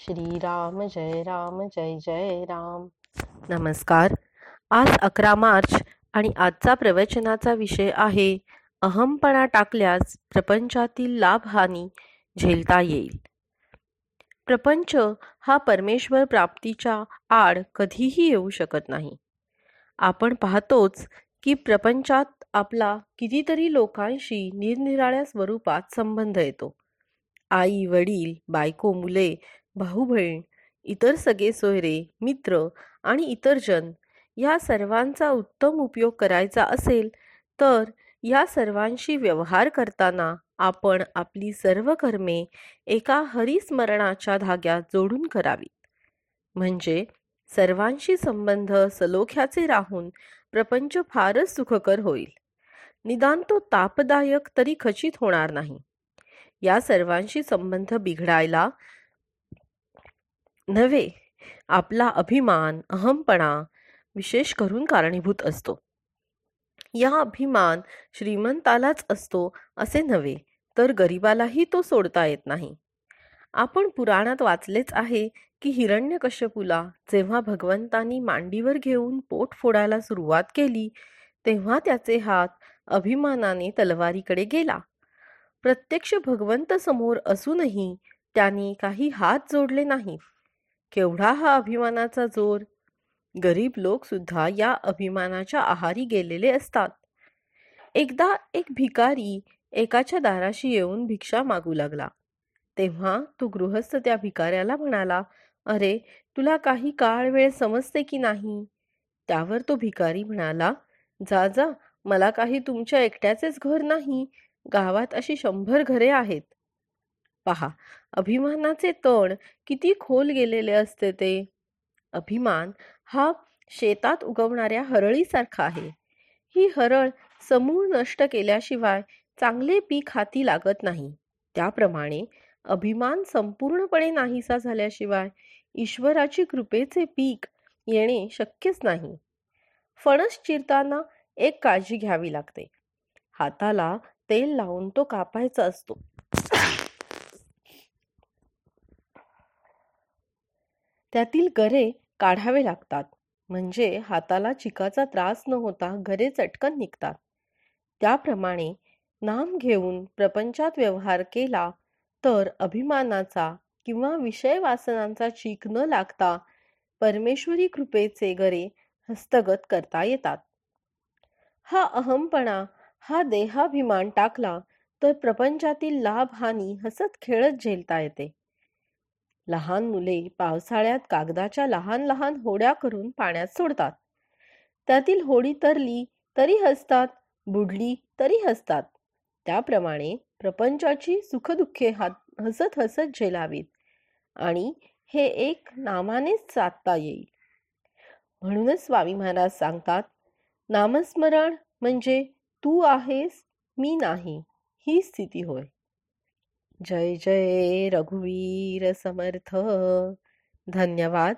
श्रीराम जय राम जय जय राम. नमस्कार. आज अकरा मार्च आणि आजचा प्रवचनाचा विषय आहे अहमपणा टाकल्यास प्रपंचातील लाभहानी झेलता येईल. प्रपंच हा परमेश्वर प्राप्तीच्या आड कधीही येऊ शकत नाही. आपण पाहतोच की प्रपंचात आपला कितीतरी लोकांशी निरनिराळ्या स्वरूपात संबंध येतो. आई वडील बायको मुले भाऊ बहीण इतर सगळे सोयरे मित्र आणि इतर जन या सर्वांचा उत्तम उपयोग करायचा असेल तर या सर्वांशी व्यवहार करताना आपण आपली सर्व कर्मे एका हरिस्मरणाच्या धाग्यात जोडून करावीत. म्हणजे सर्वांशी संबंध सलोख्याचे राहून प्रपंच फारच सुखकर होईल. निदान तो तापदायक तरी खचित होणार नाही. या सर्वांशी संबंध बिघडायला नव्हे आपला अभिमान अहमपणा विशेष करून कारणीभूत असतो. या अभिमान श्रीमंतालाच असतो असे नव्हे तर गरिबालाही तो सोडता येत नाही. आपण पुराणात वाचलेच आहे की हिरण्यकश्यपूला जेव्हा भगवंतांनी मांडीवर घेऊन पोट फोडायला सुरुवात केली तेव्हा त्याचे हात अभिमानाने तलवारीकडे गेला. प्रत्यक्ष भगवंत समोर असूनही त्याने काही हात जोडले नाहीत. केवढा हा अभिमानाचा जोर? गरीब लोक सुद्धा या अभिमानाच्या आहारी गेलेले असतात. एकदा एक भिकारी एकाच्या दाराशी येऊन भिक्षा मागू लागला. तेव्हा तो गृहस्थ त्या भिकाऱ्याला म्हणाला अरे तुला काही काळ वेळ समजते की नाही? त्यावर तो भिकारी म्हणाला जा जा मला काही तुमच्या एकट्याचेच घर नाही. गावात अशी शंभर घरे आहेत. पहा अभिमानाचे तण किती खोल गेलेले असते ते. अभिमान हा शेतात उगवणाऱ्या हरळीसारखा आहे. ही हरळ समूळ नष्ट केल्याशिवाय चांगले पीक हाती लागत नाही. त्याप्रमाणे अभिमान संपूर्णपणे नाहीसा झाल्याशिवाय ईश्वराची कृपेचे पीक येणे शक्यच नाही. फणस चिरताना एक काळजी घ्यावी लागते. हाताला तेल लावून तो कापायचा असतो. त्यातील गरे काढावे लागतात. म्हणजे हाताला चिकाचा त्रास न होता गरे चटकन निघतात. त्याप्रमाणे नाम घेऊन प्रपंचात व्यवहार केला तर अभिमानाचा किंवा विषय वासनांचा चीक न लागता परमेश्वरी कृपेचे गरे हस्तगत करता येतात. हा अहमपणा हा देहाभिमान टाकला तर प्रपंचातील लाभ हानी हसत खेळत झेलता येते. लहान मुले पावसाळ्यात कागदाच्या लहान लहान होड्या करून पाण्यात सोडतात. त्यातील होडी तरली तरी हसतात बुडली तरी हसतात. त्याप्रमाणे प्रपंचाची सुखदुःखे हात हसत हसत झेलावीत आणि हे एक नामानेच साधता येईल. म्हणूनच स्वामी महाराज सांगतात नामस्मरण म्हणजे तू आहेस मी नाही ही स्थिती होय. जय जय रघुवीर समर्थ. धन्यवाद.